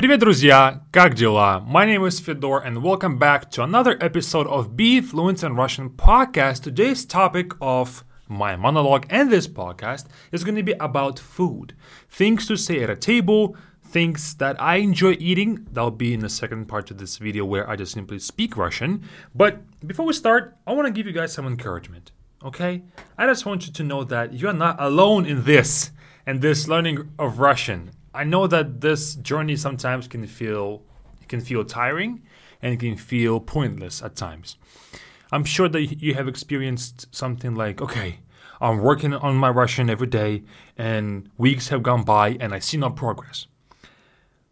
Привет, друзья! Как дела? My name is Fedor and welcome back to another episode of Be Fluent in Russian podcast. Today's topic of my monologue and this podcast is going to be about food. Things to say at a table, things that I enjoy eating. That'll be in the second part of this video where I just simply speak Russian. But before we start, I want to give you guys some encouragement, okay? I just want you to know that you're not alone in this and this learning of Russian. I know that this journey sometimes can feel can feel tiring and can feel pointless at times. I'm sure that you have experienced something like, okay, I'm working on my Russian every day and weeks have gone by and I see no progress.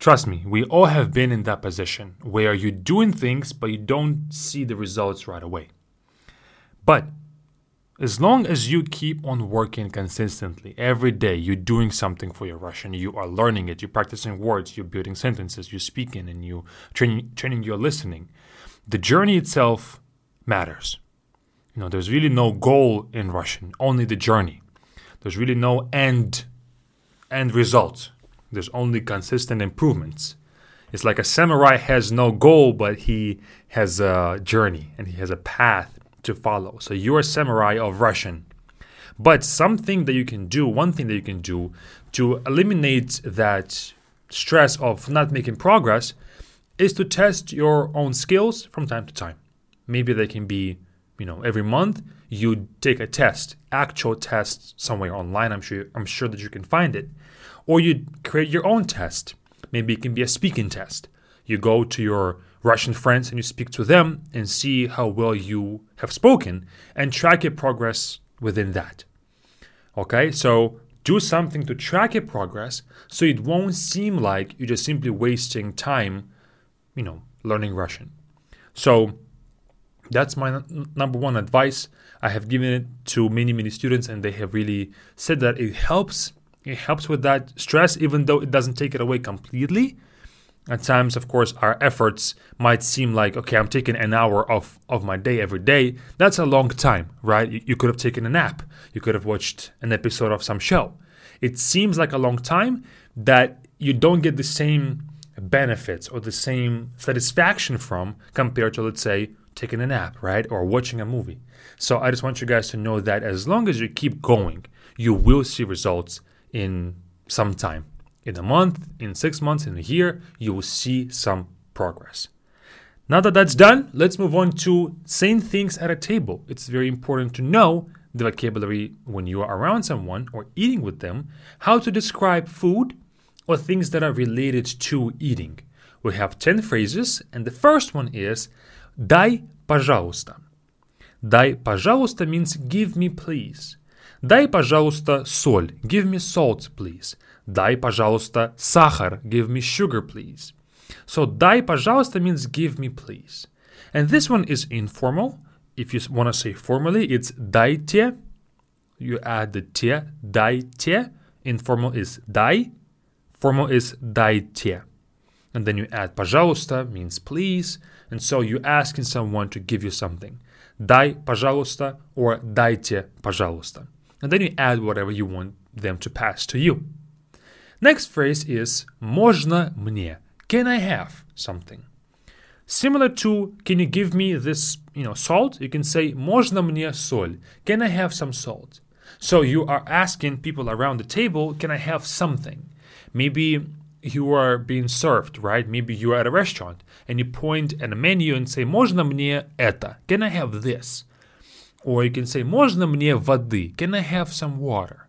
Trust me, we all have been in that position where you're doing things but you don't see the results right away. But as long as you keep on working consistently every day, you're doing something for your Russian, you are learning it, you're practicing words, you're building sentences, you're speaking, and you training training your listening. The journey itself matters. You know, there's really no goal in Russian, only the journey. There's really no end end result. There's only consistent improvements. It's like a samurai has no goal, but he has a journey and he has a path to follow. So you're a samurai of Russian. But something that you can do, one thing that you can do to eliminate that stress of not making progress is to test your own skills from time to time. Maybe they can be, you know, every month you take a test, actual test somewhere online. I'm sure I'm sure that you can find it. Or you create your own test. Maybe it can be a speaking test. You go to your Russian friends and you speak to them and see how well you have spoken and track your progress within that. Okay, so do something to track your progress so it won't seem like you're just simply wasting time, you know, learning Russian. So that's my n- number one advice. I have given it to many, many students, and they have really said that it helps. It helps with that stress, even though it doesn't take it away completely. At times, of course, our efforts might seem like, okay, I'm taking an hour of, of my day every day. That's a long time, right? You, you could have taken a nap. You could have watched an episode of some show. It seems like a long time that you don't get the same benefits or the same satisfaction from compared to, let's say, taking a nap, right? Or watching a movie. So I just want you guys to know that as long as you keep going, you will see results in some time in a month, in six months, in a year, you will see some progress. Now that that's done, let's move on to saying things at a table. It's very important to know the vocabulary when you are around someone or eating with them, how to describe food or things that are related to eating. We have 10 phrases, and the first one is Дай, пожалуйста. Дай, пожалуйста means give me please. Дай, пожалуйста, соль. Give me salt, please. Дай, пожалуйста, сахар. Give me sugar, please. So, дай, пожалуйста means give me, please. And this one is informal. If you want to say formally, it's дайте. You add the те, дайте. Informal is дай. Formal is дайте. And then you add пожалуйста means please. And so you're asking someone to give you something. Дай, пожалуйста, or дайте, пожалуйста. And then you add whatever you want them to pass to you. Next phrase is можно мне. Can I have something? Similar to can you give me this, you know, salt? You can say можно мне соль. Can I have some salt? So you are asking people around the table, can I have something? Maybe you are being served, right? Maybe you are at a restaurant and you point at a menu and say можно мне это? Can I have this? Or you can say можно мне воды? Can I have some water?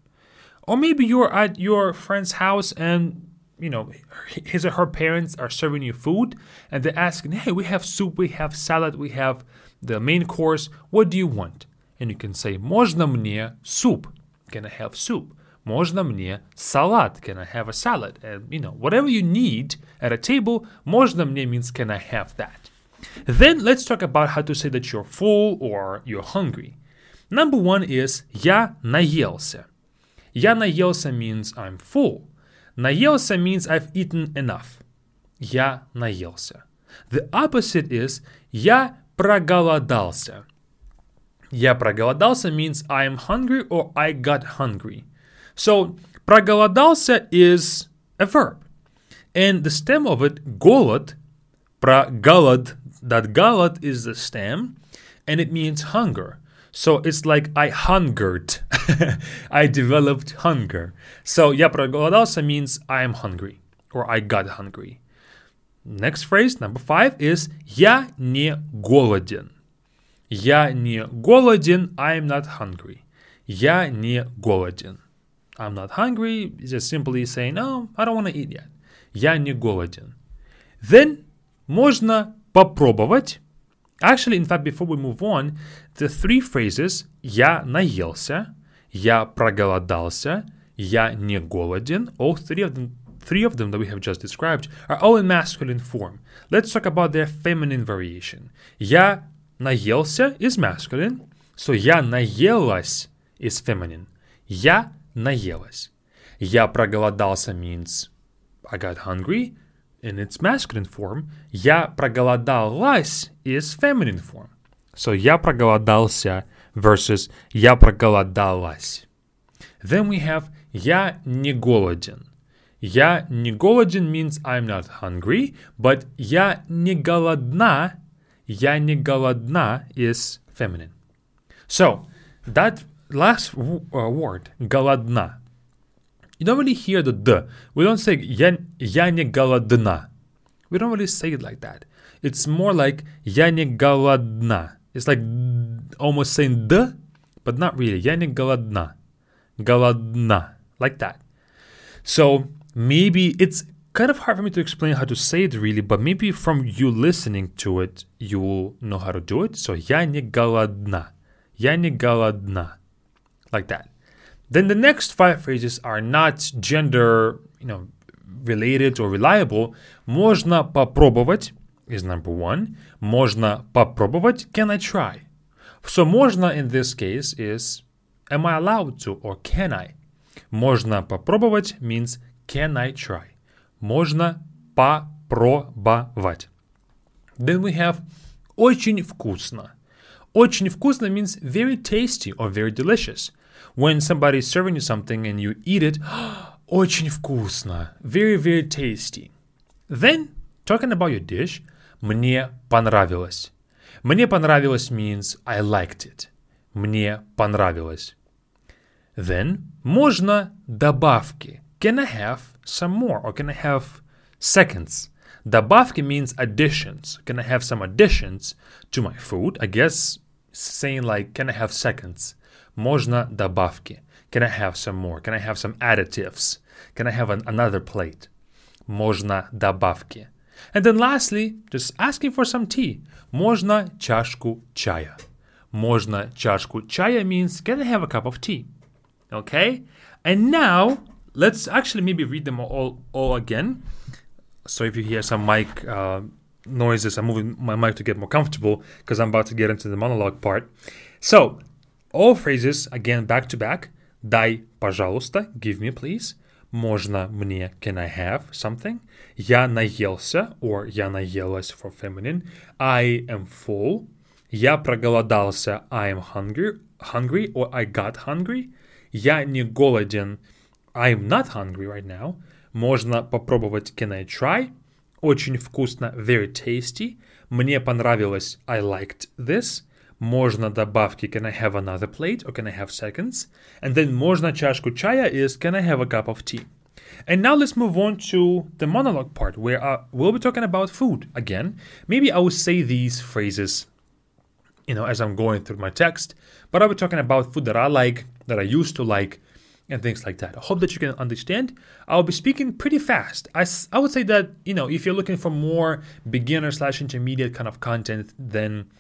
Or maybe you're at your friend's house and you know his or her parents are serving you food and they're asking, "Hey, we have soup, we have salad, we have the main course. What do you want?" And you can say, "Можно мне суп? Can I have soup?" Можно мне салат? Can I have a salad? And you know, whatever you need at a table, можно мне means can I have that? Then let's talk about how to say that you're full or you're hungry. Number one is я наелся. Я наелся means I'm full. Наелся means I've eaten enough. Я наелся. The opposite is я проголодался. Я проголодался means I am hungry or I got hungry. So проголодался is a verb. And the stem of it, golod, pra galad, that galad is the stem, and it means hunger. So it's like I hungered. I developed hunger. So я проголодался means I am hungry or I got hungry. Next phrase, number five, is я не голоден. Я не голоден, I am not hungry. Я не голоден. I'm not hungry, just simply saying, no, I don't want to eat yet. Я не голоден. Then можно попробовать. Actually, in fact, before we move on, the three phrases «я наелся», «я проголодался», «я не голоден», all three of them three of them that we have just described are all in masculine form. Let's talk about their feminine variation. Я наелся is masculine, so я наелась is feminine. Я наелась. Я проголодался means I got hungry in its masculine form. Я проголодалась is feminine form. So я проголодался versus я проголодалась. Then we have я не голоден. Я не голоден means I'm not hungry, but я не голодна, я не голодна is feminine. So, that last uh, word, голодна, you don't really hear the d. We don't say я, я не голодна. We don't really say it like that. It's more like я не голодна. It's like almost saying d, but not really. Я не голодна. Голодна. Like that. So maybe it's kind of hard for me to explain how to say it really, but maybe from you listening to it, you will know how to do it. So я не голодна. Я не голодна. Like that. Then the next five phrases are not gender, you know, related or reliable. Можно попробовать is number one. Можно попробовать. Can I try? So можно in this case is am I allowed to or can I? Можно попробовать means can I try? Можно попробовать. Then we have очень вкусно. Очень вкусно means very tasty or very delicious. When somebody is serving you something and you eat it, очень вкусно. Very, very tasty. Then, talking about your dish, мне понравилось. Мне понравилось means I liked it. Мне понравилось. Then, можно добавки. Can I have some more? Or can I have seconds? Добавки means additions. Can I have some additions to my food? I guess saying like, can I have seconds? Можно добавки. Can I have some more? Can I have some additives? Can I have an, another plate? Можно добавки. And then lastly, just asking for some tea. Можно чашку чая. Можно чашку чая means can I have a cup of tea? Okay? And now let's actually maybe read them all all again. So if you hear some mic uh, noises, I'm moving my mic to get more comfortable because I'm about to get into the monologue part. So all phrases again back to back. Дай, пожалуйста, give me please. Можно мне, can I have something? Я наелся, or я наелась for feminine. I am full. Я проголодался, I am hungry, hungry, or I got hungry. Я не голоден, I'm not hungry right now. Можно попробовать can I try? Очень вкусно, very tasty. Мне понравилось, I liked this. Можно добавки can I have another plate or can I have seconds? And then можно чашку чая is can I have a cup of tea? And now let's move on to the monologue part where uh, we'll be talking about food again. Maybe I will say these phrases, you know, as I'm going through my text, but I'll be talking about food that I like, that I used to like, and things like that. I hope that you can understand. I'll be speaking pretty fast. I, I would say that, you know, if you're looking for more beginner slash intermediate kind of content, then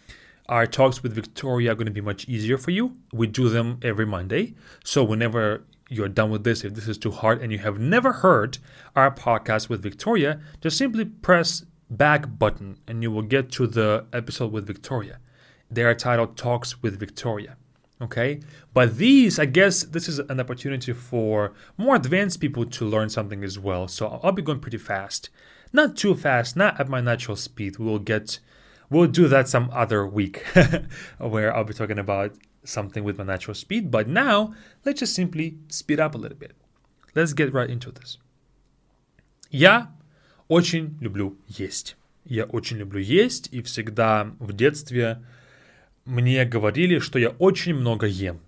our talks with Victoria are going to be much easier for you. We do them every Monday. So whenever you're done with this, if this is too hard and you have never heard our podcast with Victoria, just simply press back button and you will get to the episode with Victoria. They are titled Talks with Victoria. Okay, but these, I guess, this is an opportunity for more advanced people to learn something as well. So I'll be going pretty fast, not too fast, not at my natural speed. We'll get, we'll do that some other week, where I'll be talking about something with my natural speed. But now, let's just simply speed up a little bit. Let's get right into this. Я очень люблю есть. Я очень люблю есть, и всегда в детстве мне говорили, что я очень много ем.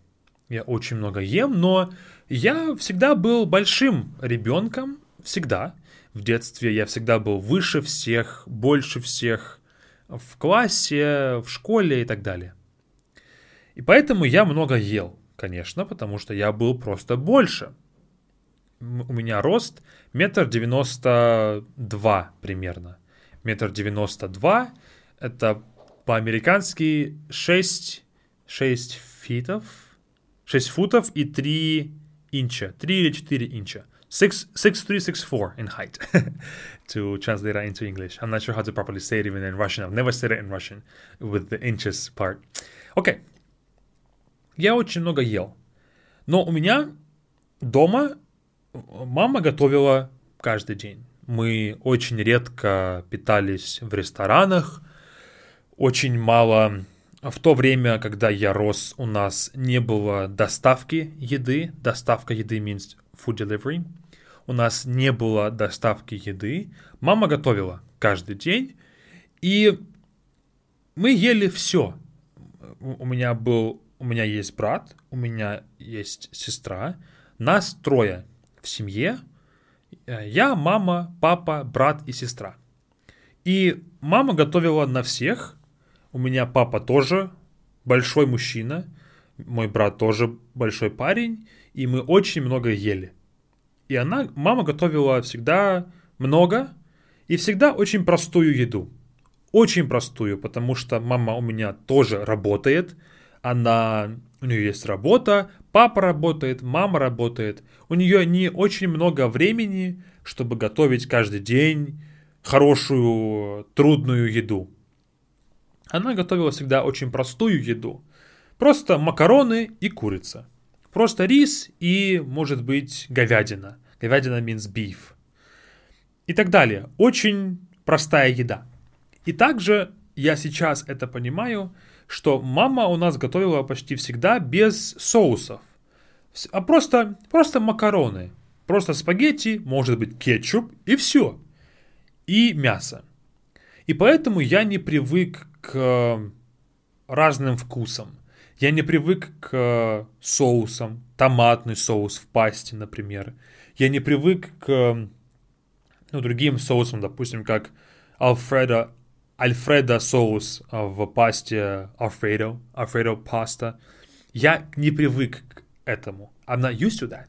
Я очень много ем, но я всегда был большим ребенком, всегда. В детстве я всегда был выше всех, больше всех в классе, в школе и так далее. И поэтому я много ел, конечно, потому что я был просто больше. У меня рост метр девяносто два примерно. Метр девяносто два — это по-американски 6, 6 фитов, 6 футов и 3 инча, 3 или 4 инча. 6, 6'3", 6'4 in height, to translate that into English. I'm not sure how to properly say it even in Russian. I've never said it in Russian with the inches part. Okay. Я очень много ел. Но у меня дома мама готовила каждый день. Мы очень редко питались в ресторанах, очень мало в то время, когда я рос, у нас не было доставки еды. Доставка еды means food delivery. У нас не было доставки еды. Мама готовила каждый день. И мы ели все. У меня был, у меня есть брат, у меня есть сестра. Нас трое в семье. Я, мама, папа, брат и сестра. И мама готовила на всех, у меня папа тоже большой мужчина, мой брат тоже большой парень, и мы очень много ели. И она, мама готовила всегда много и всегда очень простую еду. Очень простую, потому что мама у меня тоже работает, она, у нее есть работа, папа работает, мама работает. У нее не очень много времени, чтобы готовить каждый день хорошую, трудную еду. Она готовила всегда очень простую еду. Просто макароны и курица. Просто рис и, может быть, говядина. Говядина means beef. И так далее. Очень простая еда. И также я сейчас это понимаю, что мама у нас готовила почти всегда без соусов. А просто, просто макароны. Просто спагетти, может быть кетчуп и все. И мясо. И поэтому я не привык к разным вкусам. Я не привык к соусам, томатный соус в пасте, например. Я не привык к ну, другим соусам, допустим, как Альфредо, Альфредо соус в пасте Alfredo, Alfredo паста. Я не привык к этому. I'm not used to that.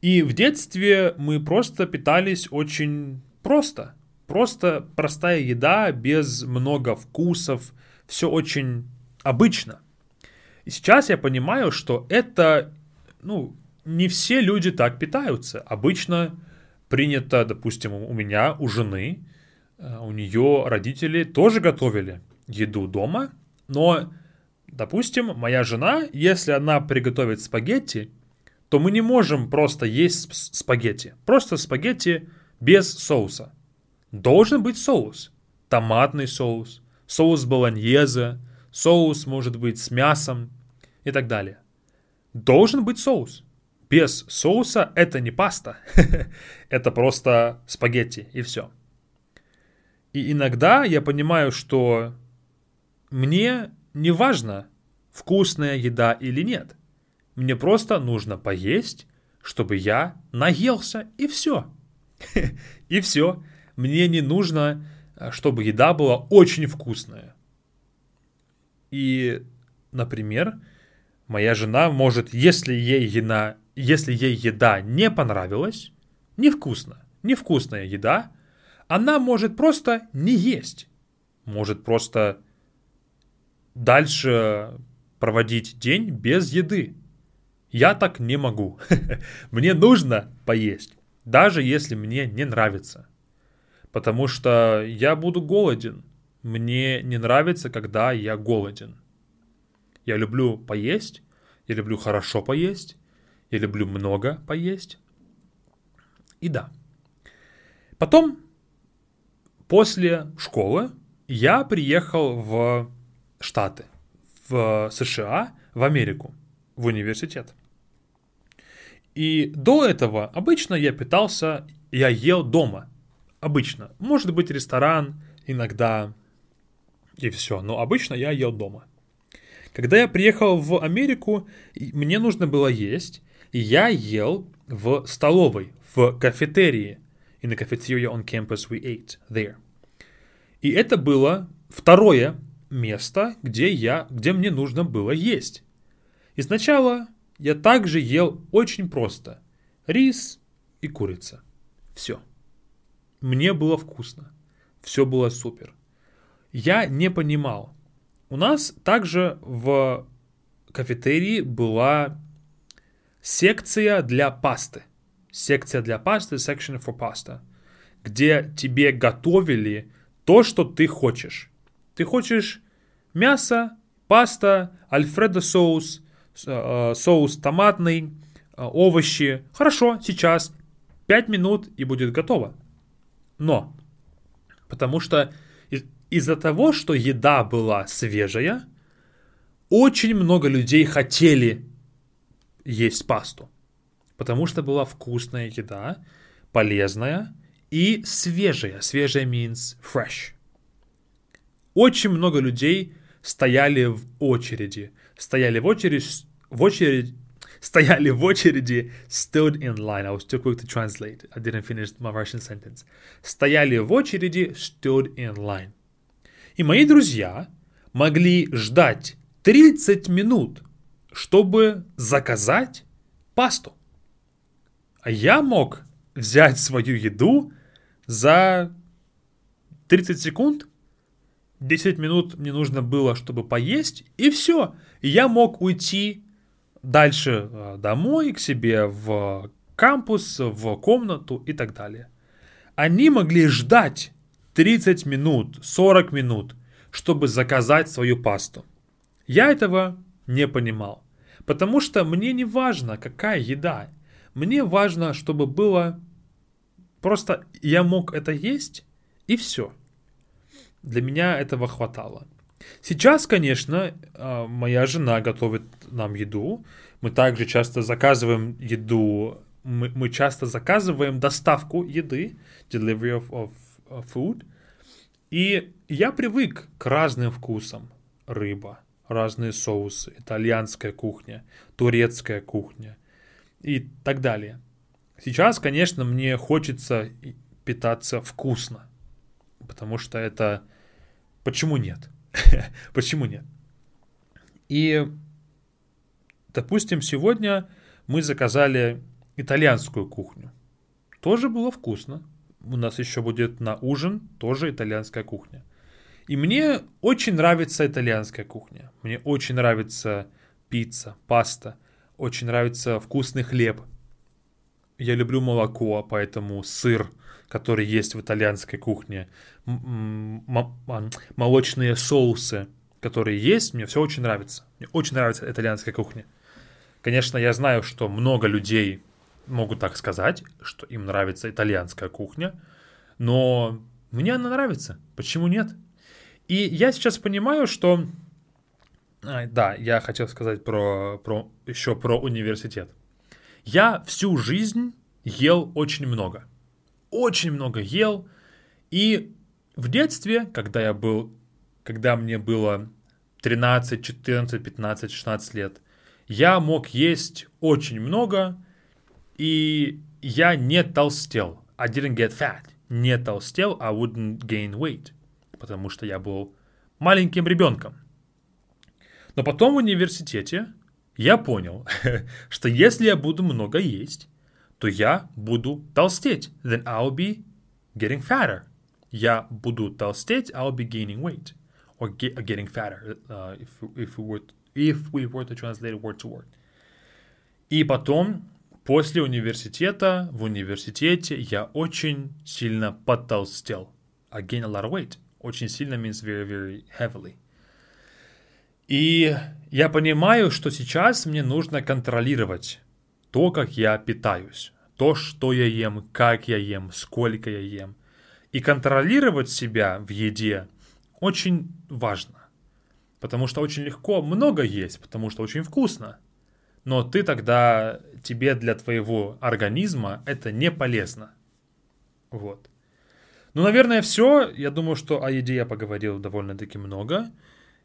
И в детстве мы просто питались очень просто. Просто простая еда, без много вкусов, все очень обычно. И сейчас я понимаю, что это, ну, не все люди так питаются. Обычно принято, допустим, у меня, у жены, э, у нее родители тоже готовили еду дома, но, допустим, моя жена, если она приготовит спагетти, то мы не можем просто есть спагетти. Просто спагетти без соуса должен быть соус. Томатный соус, соус болоньезе, соус может быть с мясом и так далее. Должен быть соус. Без соуса это не паста, это просто спагетти и все. И иногда я понимаю, что мне не важно, вкусная еда или нет. Мне просто нужно поесть, чтобы я наелся, и все. И все. Мне не нужно, э, чтобы еда была очень вкусная. И, например, моя жена может, если ей еда, если ей еда не понравилась, невкусно, невкусная еда, она может просто не есть. Может просто дальше проводить день без еды. Я так не могу. Мне нужно поесть, даже если мне не нравится потому что я буду голоден. Мне не нравится, когда я голоден. Я люблю поесть, я люблю хорошо поесть, я люблю много поесть. И да. Потом, после школы, я приехал в Штаты, в США, в Америку, в университет. И до этого обычно я питался, я ел дома – Обычно. Может быть ресторан, иногда и все. Но обычно я ел дома. Когда я приехал в Америку, мне нужно было есть, и я ел в столовой, в кафетерии. In the cafeteria on campus we ate there. И это было второе место, где, я, где мне нужно было есть. И сначала я также ел очень просто. Рис и курица. Все. Мне было вкусно. Все было супер. Я не понимал. У нас также в кафетерии была секция для пасты. Секция для пасты, section for pasta, где тебе готовили то, что ты хочешь. Ты хочешь мясо, паста, альфредо соус, э, соус томатный, э, овощи. Хорошо, сейчас 5 минут и будет готово. Но, потому что из-за того, что еда была свежая, очень много людей хотели есть пасту. Потому что была вкусная еда, полезная и свежая. Свежая means fresh. Очень много людей стояли в очереди. Стояли в очереди, в очередь, стояли в очереди, stood in line. I was too quick to translate. I didn't finish my Russian sentence. Стояли в очереди, stood in line. И мои друзья могли ждать 30 минут, чтобы заказать пасту. А я мог взять свою еду за 30 секунд, 10 минут мне нужно было, чтобы поесть, и все. Я мог уйти дальше э, домой, к себе в кампус, в комнату и так далее. Они могли ждать 30 минут, 40 минут, чтобы заказать свою пасту. Я этого не понимал, потому что мне не важно, какая еда. Мне важно, чтобы было просто я мог это есть и все. Для меня этого хватало. Сейчас, конечно, а, моя жена готовит нам еду. Мы также часто заказываем еду. Мы, мы часто заказываем доставку еды, delivery of, of food. И я привык к разным вкусам. Рыба, разные соусы, итальянская кухня, турецкая кухня и так далее. Сейчас, конечно, мне хочется питаться вкусно, потому что это... Почему нет? Почему нет? И, допустим, сегодня мы заказали итальянскую кухню. Тоже было вкусно, у нас еще будет на ужин тоже итальянская кухня. И мне очень нравится итальянская кухня. Мне очень нравится пицца, паста. Очень нравится вкусный хлеб. Я люблю молоко, поэтому сыр, который есть в итальянской кухне, молочные соусы, которые есть, мне все очень нравится. Мне очень нравится итальянская кухня. Конечно, я знаю, что много людей могу так сказать, что им нравится итальянская кухня, но мне она нравится. Почему нет? И я сейчас понимаю, что... Да, я хотел сказать про, про, еще про университет. Я всю жизнь ел очень много. Очень много ел. И в детстве, когда я был, когда мне было 13, 14, 15, 16 лет, я мог есть очень много, и я не толстел. I didn't get fat. Не толстел, I wouldn't gain weight. Потому что я был маленьким ребенком. Но потом в университете я понял, что если я буду много есть, то я буду толстеть. Then I'll be getting fatter. Я буду толстеть, I'll be gaining weight. Or get, getting fatter, uh, if, if, we were, if we were to translate word to word. И потом После университета, в университете я очень сильно потолстел. I gained a lot of weight. Очень сильно means very, very heavily. И я понимаю, что сейчас мне нужно контролировать то, как я питаюсь. То, что я ем, как я ем, сколько я ем. И контролировать себя в еде очень важно. Потому что очень легко много есть, потому что очень вкусно но ты тогда, тебе для твоего организма это не полезно. Вот. Ну, наверное, все. Я думаю, что о еде я поговорил довольно-таки много.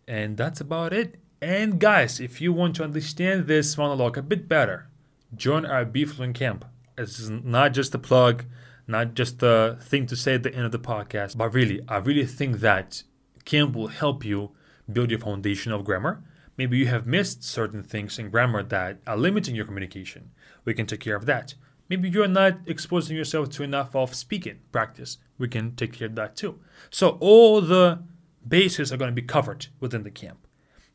And that's about it. And guys, if you want to understand this monologue a bit better, join our Beefling camp. It's not just a plug, not just a thing to say at the end of the podcast, but really, I really think that camp will help you build your foundation of grammar. Maybe you have missed certain things in grammar that are limiting your communication. We can take care of that. Maybe you're not exposing yourself to enough of speaking practice. We can take care of that too. So all the bases are going to be covered within the camp.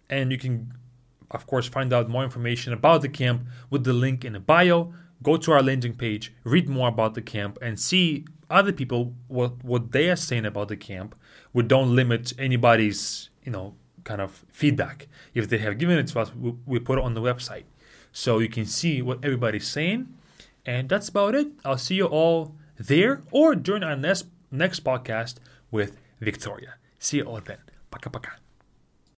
And you can, of course, find out more information about the camp with the link in the bio. Go to our landing page, read more about the camp, and see other people what what they are saying about the camp. We don't limit anybody's you know kind of feedback. If they have given it to us, we, we put it on the website. So you can see what everybody's saying. And that's about it. I'll see you all there or during our next, next podcast with Victoria. See you all then. Paka paka.